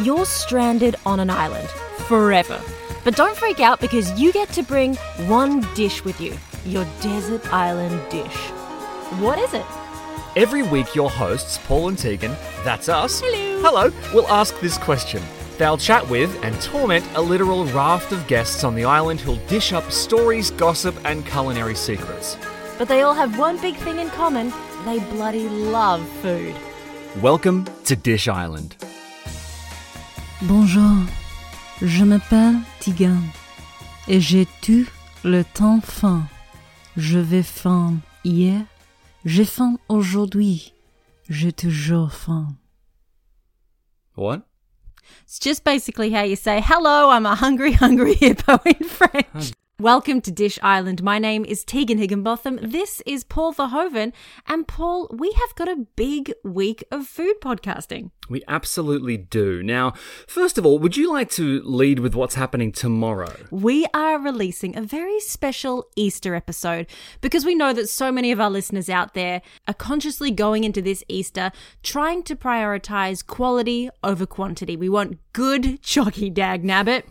you're stranded on an island forever. But don't freak out because you get to bring one dish with you your desert island dish. What is it? Every week, your hosts, Paul and Tegan, that's us, Hello. hello, will ask this question. They'll chat with and torment a literal raft of guests on the island who'll dish up stories, gossip, and culinary secrets. But they all have one big thing in common they bloody love food. Welcome to Dish Island. Bonjour, je m'appelle Tigan et j'ai tout le temps faim. Je vais faim hier, j'ai faim aujourd'hui, j'ai toujours faim. What? It's just basically how you say, Hello, I'm a hungry, hungry hippo in French. Welcome to Dish Island. My name is Tegan Higginbotham. This is Paul Verhoeven. And Paul, we have got a big week of food podcasting. We absolutely do. Now, first of all, would you like to lead with what's happening tomorrow? We are releasing a very special Easter episode because we know that so many of our listeners out there are consciously going into this Easter trying to prioritize quality over quantity. We want good chalky dag nabbit.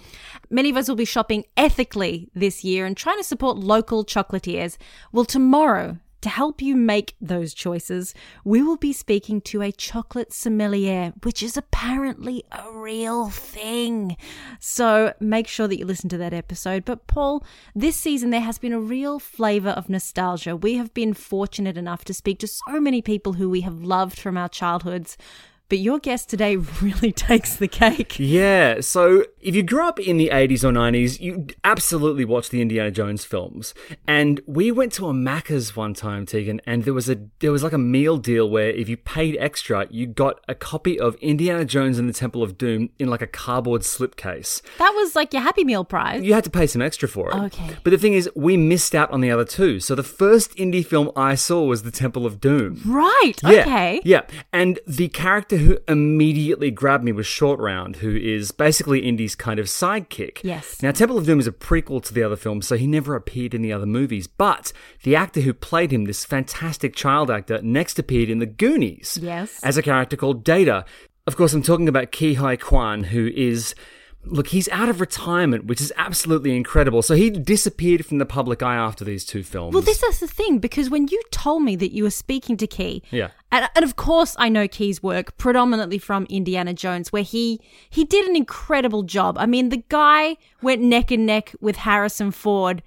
Many of us will be shopping ethically this year and trying to support local chocolatiers. Well, tomorrow, to help you make those choices, we will be speaking to a chocolate sommelier, which is apparently a real thing. So make sure that you listen to that episode. But, Paul, this season there has been a real flavour of nostalgia. We have been fortunate enough to speak to so many people who we have loved from our childhoods. But your guest today really takes the cake. Yeah, so if you grew up in the 80s or 90s, you absolutely watched the Indiana Jones films. And we went to a Macca's one time, Tegan, and there was a there was like a meal deal where if you paid extra, you got a copy of Indiana Jones and the Temple of Doom in like a cardboard slipcase. That was like your Happy Meal prize. You had to pay some extra for it. Okay. But the thing is, we missed out on the other two. So the first indie film I saw was The Temple of Doom. Right. Yeah, Okay. Yeah. And the character who immediately grabbed me was Short Round, who is basically Indy's kind of sidekick. Yes. Now, Temple of Doom is a prequel to the other films, so he never appeared in the other movies. But the actor who played him, this fantastic child actor, next appeared in The Goonies. Yes. As a character called Data. Of course, I'm talking about Ke Huy Quan, who is. Look, he's out of retirement, which is absolutely incredible. So he disappeared from the public eye after these two films. Well, this is the thing because when you told me that you were speaking to Ke, Yeah. and, and of course I know Ke's work predominantly from Indiana Jones, where he he did an incredible job. I mean, the guy went neck and neck with Harrison Ford,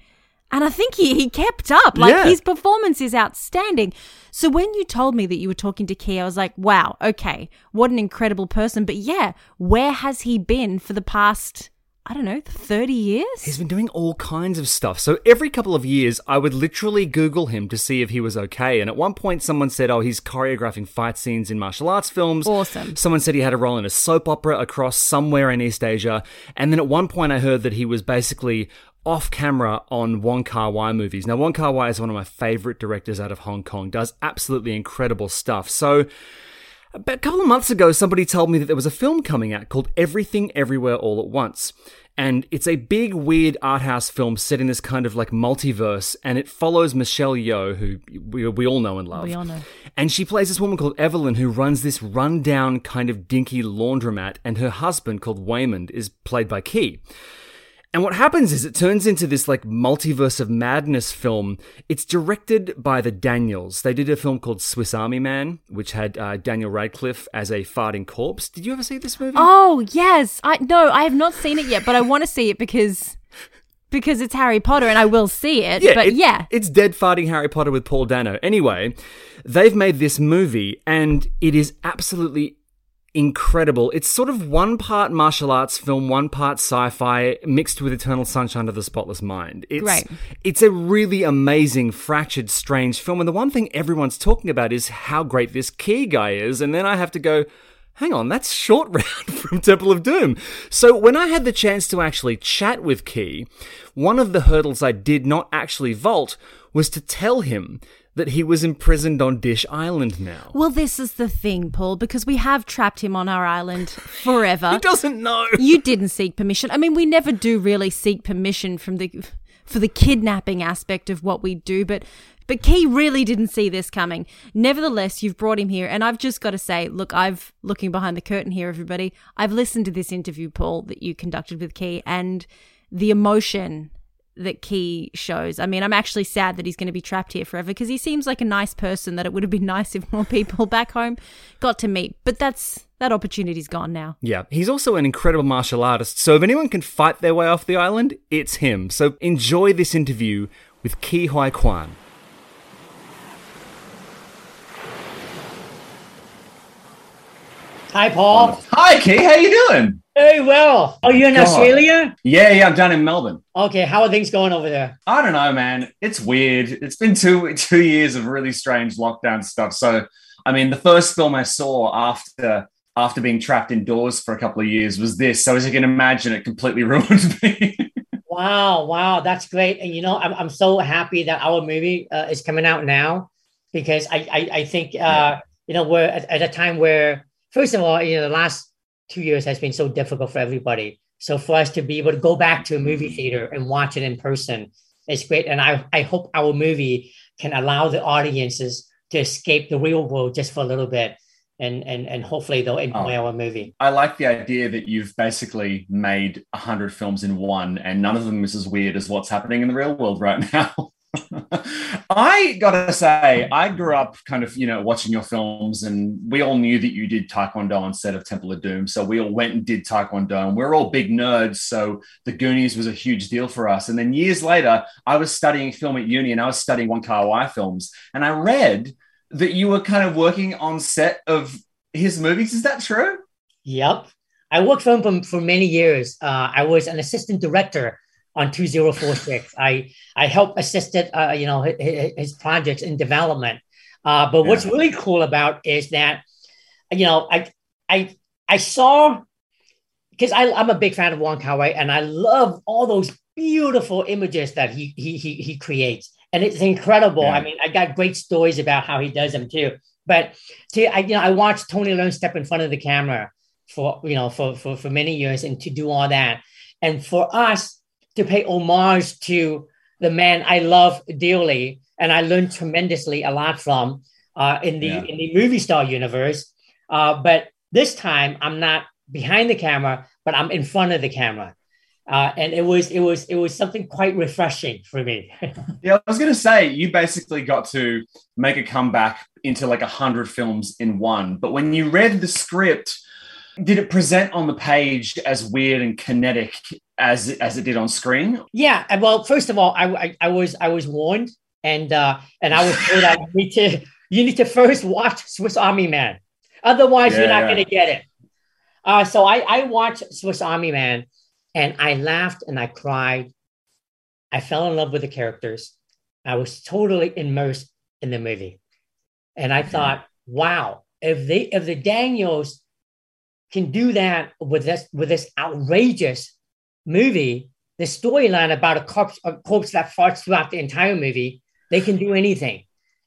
and I think he he kept up. Like Yeah. his performance is outstanding. So when you told me that you were talking to Ke, I was like, wow, okay, what an incredible person. But yeah, where has he been for the past? I don't know, 30 years? He's been doing all kinds of stuff. So every couple of years, I would literally Google him to see if he was okay. And at one point, someone said, oh, he's choreographing fight scenes in martial arts films. Awesome. Someone said he had a role in a soap opera across somewhere in East Asia. And then at one point, I heard that he was basically off camera on Wong Kar Wai movies. Now, Wong Kar Wai is one of my favorite directors out of Hong Kong, does absolutely incredible stuff. So, about a couple of months ago, somebody told me that there was a film coming out called Everything Everywhere All at Once. And it's a big, weird art house film set in this kind of like multiverse, and it follows Michelle Yeoh, who we, we all know and love. We all know. And she plays this woman called Evelyn who runs this rundown kind of dinky laundromat, and her husband called Waymond is played by Ke. And what happens is it turns into this like multiverse of madness film. It's directed by the Daniels. They did a film called Swiss Army Man, which had uh, Daniel Radcliffe as a farting corpse. Did you ever see this movie? Oh yes, I no, I have not seen it yet, but I want to see it because because it's Harry Potter and I will see it. Yeah, but it- yeah, It's Dead Farting Harry Potter with Paul Dano. Anyway, they've made this movie and it is absolutely incredible. It's sort of one part martial arts film, one part sci-fi mixed with Eternal Sunshine of the Spotless Mind. It's Great. it's a really amazing, fractured, strange film. And the one thing everyone's talking about is how great this Ke guy is. And then I have to go, hang on, that's Short Round from Temple of Doom. So when I had the chance to actually chat with Ke, one of the hurdles I did not actually vault was to tell him that he was imprisoned on Dish Island now. Well, this is the thing, Paul, because we have trapped him on our island forever. He doesn't know. you didn't seek permission. I mean, we never do really seek permission from the for the kidnapping aspect of what we do, but but Ke really didn't see this coming. Nevertheless, you've brought him here, and I've just got to say, look, I've looking behind the curtain here, everybody. I've listened to this interview, Paul, that you conducted with Ke, and the emotion that Ke shows. I mean, I'm actually sad that he's going to be trapped here forever because he seems like a nice person that it would have been nice if more people back home got to meet. But that's that opportunity's gone now. Yeah, he's also an incredible martial artist. So if anyone can fight their way off the island, it's him. So enjoy this interview with Ke Huy Quan. Hi, Paul. Hi, Ke. How you doing? Very well. Are you in God. Australia? Yeah, yeah. I'm down in Melbourne. Okay. How are things going over there? I don't know, man. It's weird. It's been two two years of really strange lockdown stuff. So, I mean, the first film I saw after after being trapped indoors for a couple of years was this. So, as you can imagine, it completely ruined me. Wow, wow, that's great. And you know, I'm, I'm so happy that our movie uh, is coming out now because I I, I think uh, Yeah. you know we're at, at a time where first of all, you know, the last two years has been so difficult for everybody. So for us to be able to go back to a movie mm-hmm. theater and watch it in person is great. And I I hope our movie can allow the audiences to escape the real world just for a little bit. And, and, and hopefully they'll oh. enjoy Oh. our movie. I like the idea that you've basically made a hundred films in one, and none of them is as weird as what's happening in the real world right now. I gotta say, I grew up kind of, you know, watching your films, and we all knew that you did Taekwondo on set of Temple of Doom. So we all went and did Taekwondo, and we're all big nerds. So the Goonies was a huge deal for us. And then years later, I was studying film at uni, and I was studying Wong Kar Wai films, and I read that you were kind of working on set of his movies. Is that true? Yep. I worked for him for, for many years. Uh, I was an assistant director on 2046. I, I helped assisted, uh, you know, his, his projects in development. Uh, but what's really cool about is that, you know, I, I, I saw, because I'm a big fan of Wong Kar Wai and I love all those beautiful images that he, he, he, he creates. And it's incredible. Yeah. I mean, I got great stories about how he does them too. But to, I, you know, I watched Tony Leung step in front of the camera for you know for, for for many years and to do all that and for us to pay homage to the man i love dearly and i learned tremendously a lot from uh, in the Yeah. in the movie star universe uh, but this time i'm not behind the camera but i'm in front of the camera uh, and it was it was it was something quite refreshing for me Yeah, I was going to say you basically got to make a comeback into like a hundred films in one. But when you read the script, did it present on the page as weird and kinetic as as it did on screen? Yeah, well, first of all, I, I, I was I was warned, and uh, and I was told you need to you need to first watch Swiss Army Man, otherwise you're not yeah. going to get it. Uh, so I I watched Swiss Army Man, and I laughed and I cried. I fell in love with the characters. I was totally immersed in the movie, and I thought, wow, if they if the Daniels can do that with this with this outrageous movie, the storyline about a corpse, a corpse that farts throughout the entire movie, they can do anything.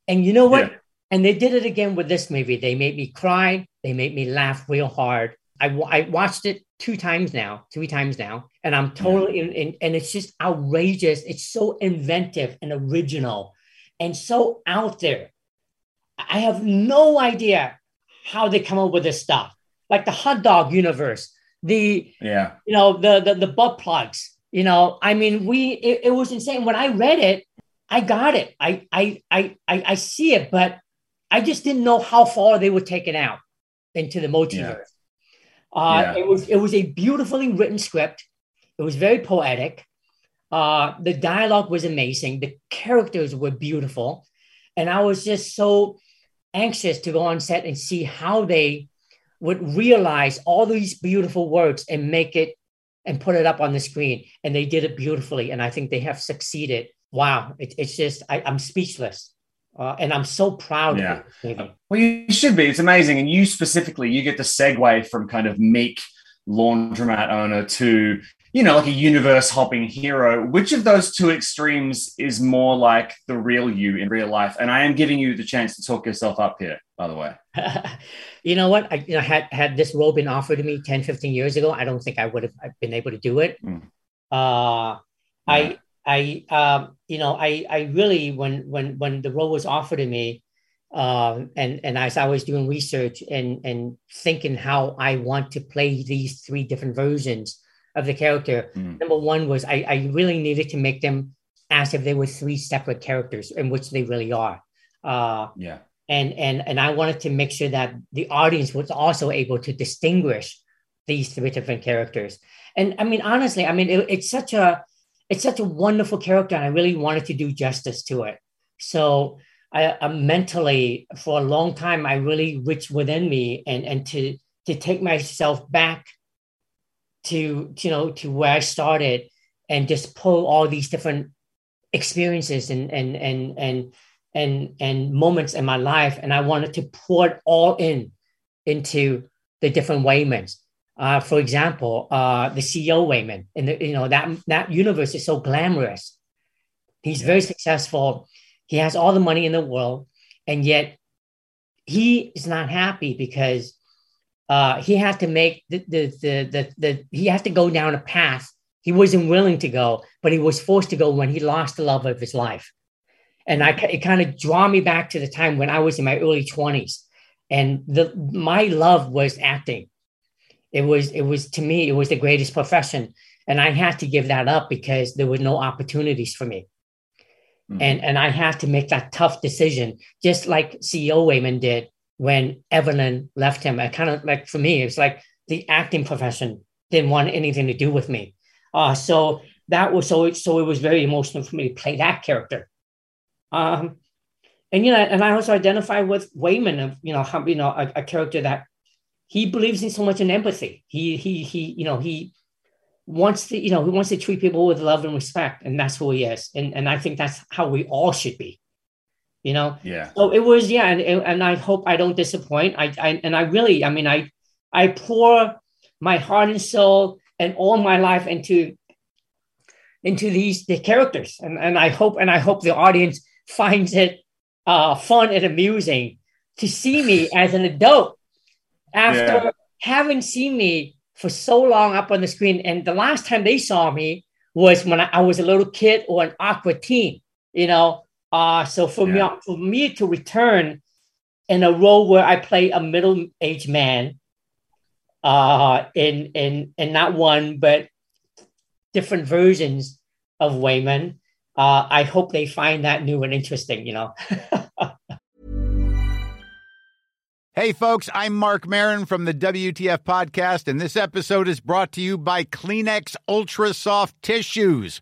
And you know what? Yeah. And they did it again with this movie. They made me cry. They made me laugh real hard. I, I watched it two times now, three times now, and I'm totally in, in, and it's just outrageous. It's so inventive and original and so out there. I have no idea how they come up with this stuff. Like the hot dog universe, the Yeah, you know the the, the butt plugs you know? I mean we it, it was insane. When i read it i got it. I, I i i i see it but i just didn't know how far they were taken out into the multiverse. Uh Yeah. it was it was a beautifully written script. It was very poetic. Uh the dialogue was amazing. The characters were beautiful. And i was just so anxious to go on set and see how they would realize all these beautiful words and make it and put it up on the screen. And they did it beautifully. And I think they have succeeded. Wow. It, it's just, I, am speechless. Uh, and I'm so proud yeah. Well, you should be. It's amazing. And you specifically, you get the segue from kind of meek laundromat owner to you know, like a universe hopping hero. Which of those two extremes is more like the real you in real life? And I am giving you the chance to talk yourself up here, by the way. you know what? I you know, had had this role been offered to me 10, 15 years ago, I don't think I would have been able to do it. Mm. Uh, yeah. I I um, you know, I I really when when when the role was offered to me, um, and and as I was doing research and and thinking how I want to play these three different versions of the character. Mm. Number one was I, I really needed to make them as if they were three separate characters, in which they really are. Uh, yeah. And and and I wanted to make sure that the audience was also able to distinguish these three different characters. And I mean, honestly, I mean, it, it's such a it's such a wonderful character, and I really wanted to do justice to it. So I, I mentally, for a long time, I really reached within me and and to to take myself back to you know to where I started and just pull all these different experiences and and and and and and moments in my life and I wanted to pour it all in into the different Waymonds. Uh, for example, uh, the CEO Waymond, and the, you know that that universe is so glamorous. He's very successful. He has all the money in the world, and yet he is not happy because uh, he had to make the, the, the, the, the, he had to go down a path he wasn't willing to go, but he was forced to go when he lost the love of his life. And I, it kind of draw me back to the time when I was in my early 20s. And the, my love was acting. It was, it was to me, it was the greatest profession. And I had to give that up because there were no opportunities for me. Mm-hmm. And, and I had to make that tough decision, just like CEO Waymond did when Evelyn left him. I kind of like for me, it's like the acting profession didn't want anything to do with me. Uh, so that was so so it was very emotional for me to play that character. Um, and you know, and I also identify with Waymond of you know how you know a, a character that he believes in so much in empathy. He he he you know he wants to you know he wants to treat people with love and respect, and that's who he is. And and I think that's how we all should be you know yeah so it was yeah and, and i hope i don't disappoint I, I and i really i mean i i pour my heart and soul and all my life into into these the characters and, and i hope and i hope the audience finds it uh, fun and amusing to see me as an adult after yeah. having seen me for so long up on the screen and the last time they saw me was when I, I was a little kid or an awkward teen you know uh, so for yeah. me, for me to return in a role where I play a middle-aged man, uh, in in in not one but different versions of Waymond, uh, I hope they find that new and interesting. You know. Hey, folks, I'm Marc Maron from the WTF Podcast, and this episode is brought to you by Kleenex Ultra Soft Tissues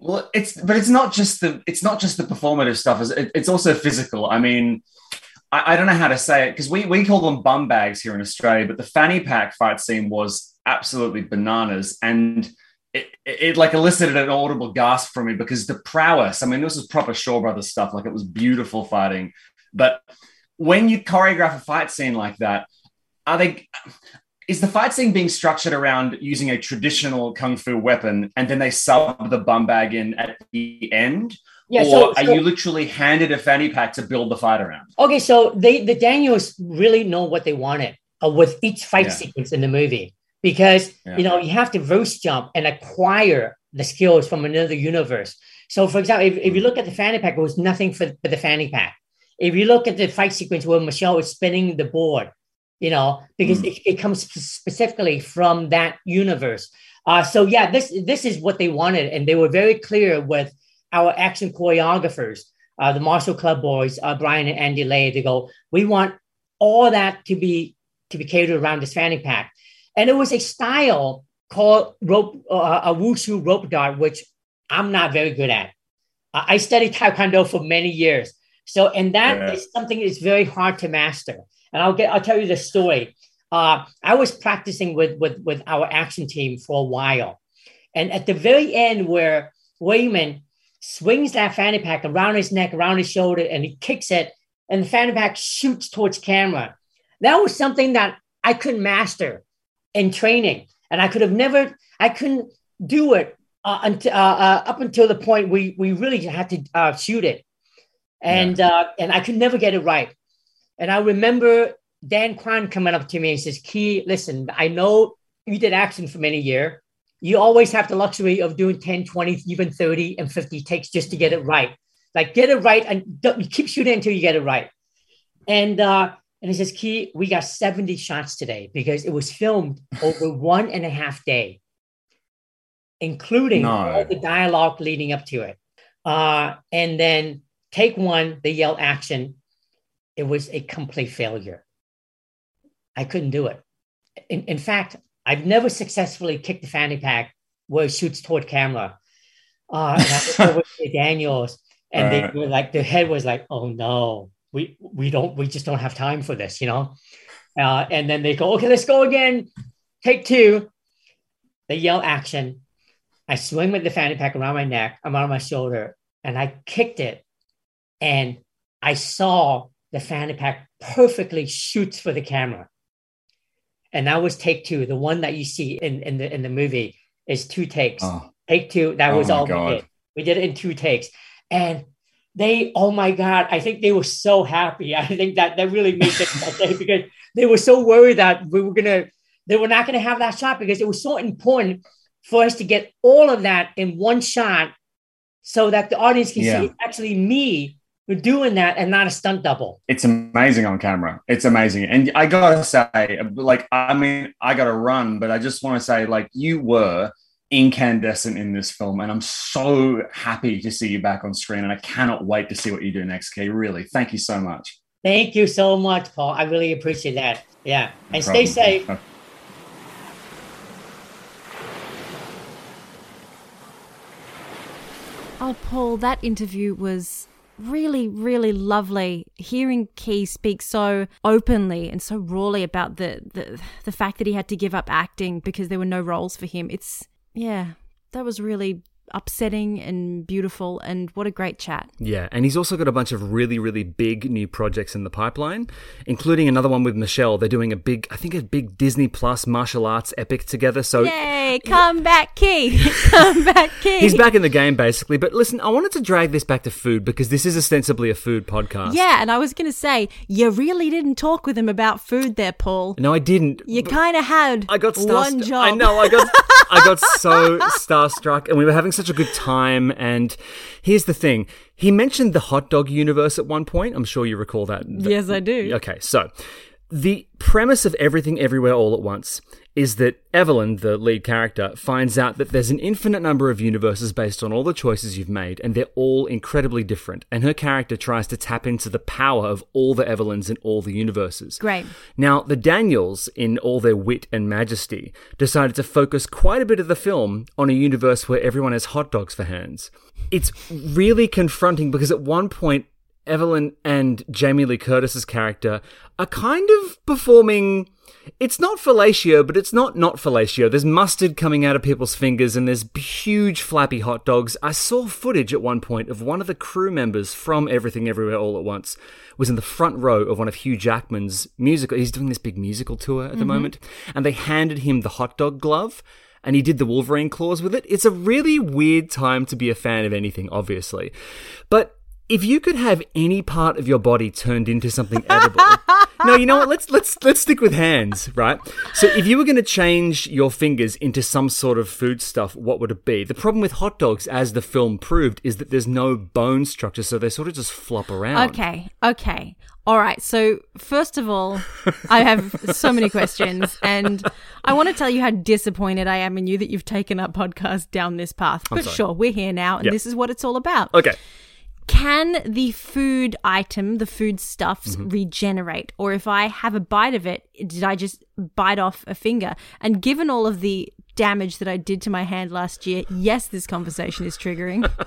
Well, it's but it's not just the it's not just the performative stuff. It's also physical. I mean, I, I don't know how to say it because we we call them bum bags here in Australia, but the fanny pack fight scene was absolutely bananas and. It, it, it, like elicited an audible gasp from me because the prowess. I mean, this was proper Shaw Brothers stuff. Like it was beautiful fighting, but when you choreograph a fight scene like that, are they? Is the fight scene being structured around using a traditional kung fu weapon and then they sub the bum bag in at the end? Yeah, or so, are you literally handed a fanny pack to build the fight around? Okay, so they the Daniels really know what they wanted uh, with each fight yeah. sequence in the movie because yeah. you know you have to verse jump and acquire the skills from another universe. So, for example, if, if you look at the fanny pack, it was nothing for, for the fanny pack. If you look at the fight sequence where Michelle is spinning the board, you know, because it, it comes specifically from that universe. Uh, so yeah, this this is what they wanted, and they were very clear with our action choreographers, uh, the Martial Club boys, uh, Brian and Andy Le. They go, we want all that to be to be catered around this fanny pack, and it was a style called rope, uh, a wushu rope dart, which I'm not very good at. I studied taekwondo for many years, so and that Yeah. is something that's very hard to master. And I'll get I'll tell you the story. Uh, I was practicing with with with our action team for a while, and at the very end, where Waymond swings that fanny pack around his neck, around his shoulder, and he kicks it, and the fanny pack shoots towards camera. That was something that I couldn't master in training, and I could have never, I couldn't do it uh, until uh, uh, up until the point we we really had to uh, shoot it, and uh, and I could never get it right. And I remember Dan Kwan coming up to me and says, "Ke, listen, I know you did action for many years. You always have the luxury of doing 10, 20, even 30 and 50 takes just to get it right. Like get it right and don't, you keep shooting until you get it right. And uh, and he says, Ke, we got 70 shots today because it was filmed over one and a half day, including No. all the dialogue leading up to it. Uh, and then take one, they yell action. It was a complete failure. I couldn't do it. In, in fact, I've never successfully kicked the fanny pack where it shoots toward camera. Uh, and I was with Daniels, and they were like, the head was like, "Oh no, we we don't, we just don't have time for this," you know. Uh, and then they go, "Okay, let's go again. Take two. They yell action. I swing with the fanny pack around my neck, around my shoulder, and I kicked it, and I saw the fanny pack perfectly shoots for the camera. And that was take two. The one that you see in, in the in the movie is two takes. Oh, Take two. That Oh was all God. we did. We did it in two takes. And they, oh my God, I think they were so happy. I think that that really made them that day because they were so worried that we were gonna, they were not gonna have that shot because it was so important for us to get all of that in one shot so that the audience can Yeah. see it's actually me doing that and not a stunt double. it's amazing on camera. It's amazing. And I gotta say, like, I mean, I gotta run, but I just want to say, like, you were incandescent in this film, and I'm so happy to see you back on screen, and I cannot wait to see what you do next, Ke. Really, thank you so much. Thank you so much, Paul. I really appreciate that. Yeah. And stay safe. Oh, Paul, that interview was really, really lovely. Hearing Ke speak so openly and so rawly about the, the the fact that he had to give up acting because there were no roles for him. It's yeah, that was really upsetting and beautiful and what a great chat. Yeah, and he's also got a bunch of really, really big new projects in the pipeline, including another one with Michelle. They're doing a big, I think, a big Disney Plus martial arts epic together. So Yay, come back, Ke. come back, Ke. he's back in the game, basically. But listen, I wanted to drag this back to food because this is ostensibly a food podcast. Yeah, and I was going to say, you really didn't talk with him about food there, Paul. No, I didn't. You kind of had I got star- one job. I know. I got. I got so starstruck, and we were having such a good time. And here's the thing: he mentioned the hot dog universe at one point. I'm sure you recall that. Yes, I do. Okay, so the premise of Everything Everywhere All at Once is that Evelyn, the lead character, finds out that there's an infinite number of universes based on all the choices you've made, and they're all incredibly different. And her character tries to tap into the power of all the Evelyns in all the universes. Great. Now, the Daniels, in all their wit and majesty, decided to focus quite a bit of the film on a universe where everyone has hot dogs for hands. It's really confronting because at one point, Evelyn and Jamie Lee Curtis's character are kind of performing. It's not fellatio, but it's not not fellatio. There's mustard coming out of people's fingers and there's huge flappy hot dogs. I saw footage at one point of one of the crew members from Everything Everywhere All at Once was in the front row of one of Hugh Jackman's musical. He's doing this big musical tour at the mm-hmm. moment, and they handed him the hot dog glove and he did the Wolverine claws with it. It's a really weird time to be a fan of anything, obviously. But if you could have any part of your body turned into something edible. no, you know what? Let's let's let's stick with hands, right? So if you were going to change your fingers into some sort of food stuff, what would it be? The problem with hot dogs, as the film proved, is that there's no bone structure, so they sort of just flop around. Okay, okay. All right. So, first of all, I have so many questions, and I want to tell you how disappointed I am in you that you've taken our podcast down this path. But sure, we're here now, and Yep. this is what it's all about. Okay. Can the food item, the food stuffs, Mm-hmm. regenerate? Or if I have a bite of it, did I just bite off a finger? And given all of the damage that I did to my hand last year, yes, this conversation is triggering.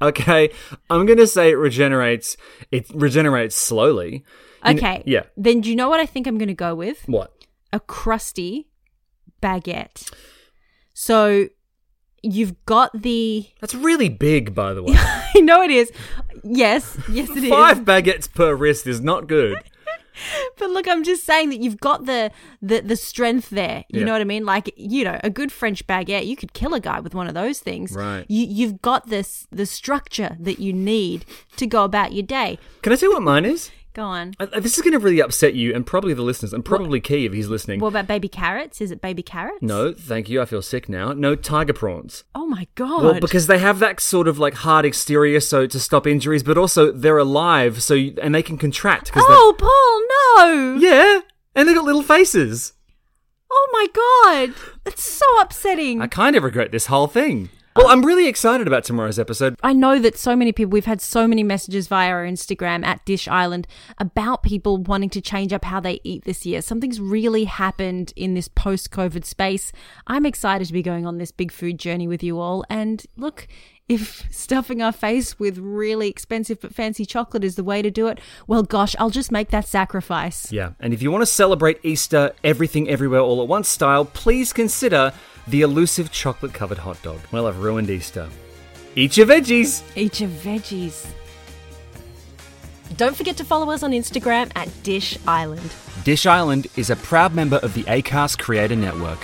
Okay. I'm going to say it regenerates. It regenerates slowly. Okay. yeah. Then do you know what I think I'm going to go with? What? a crusty baguette. So you've got the. That's really big, by the way. I know it is. Yes, yes, it is. Five baguettes per wrist is not good. But look, I'm just saying that you've got the the the strength there. You Yeah. know what I mean? Like you know, a good French baguette, you could kill a guy with one of those things. Right. You you've got this the structure that you need to go about your day. Can I you what mine is? Go on. Uh, This is going to really upset you and probably the listeners and probably Ke if he's listening. What about baby carrots? Is it baby carrots? no, thank you. I feel sick now. No tiger prawns. Oh my god. Well, because they have that sort of like hard exterior, so to stop injuries, but also they're alive, so you, and they can contract. Oh, Paul, no. yeah, and they got little faces. Oh my god. That's so upsetting. I kind of regret this whole thing. Well, I'm really excited about tomorrow's episode. I know that so many people, we've had so many messages via our Instagram at Dish Island about people wanting to change up how they eat this year. Something's really happened in this post COVID space. I'm excited to be going on this big food journey with you all. And look, if stuffing our face with really expensive but fancy chocolate is the way to do it, well, gosh, I'll just make that sacrifice. Yeah, and if you want to celebrate Easter everything everywhere all at once style, please consider the elusive chocolate covered hot dog. Well, I've ruined Easter. Eat your veggies! Eat your veggies. Don't forget to follow us on Instagram at Dish Island. Dish Island is a proud member of the ACAST Creator Network.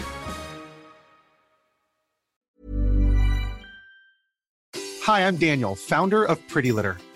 Hi, I'm Daniel, founder of Pretty Litter.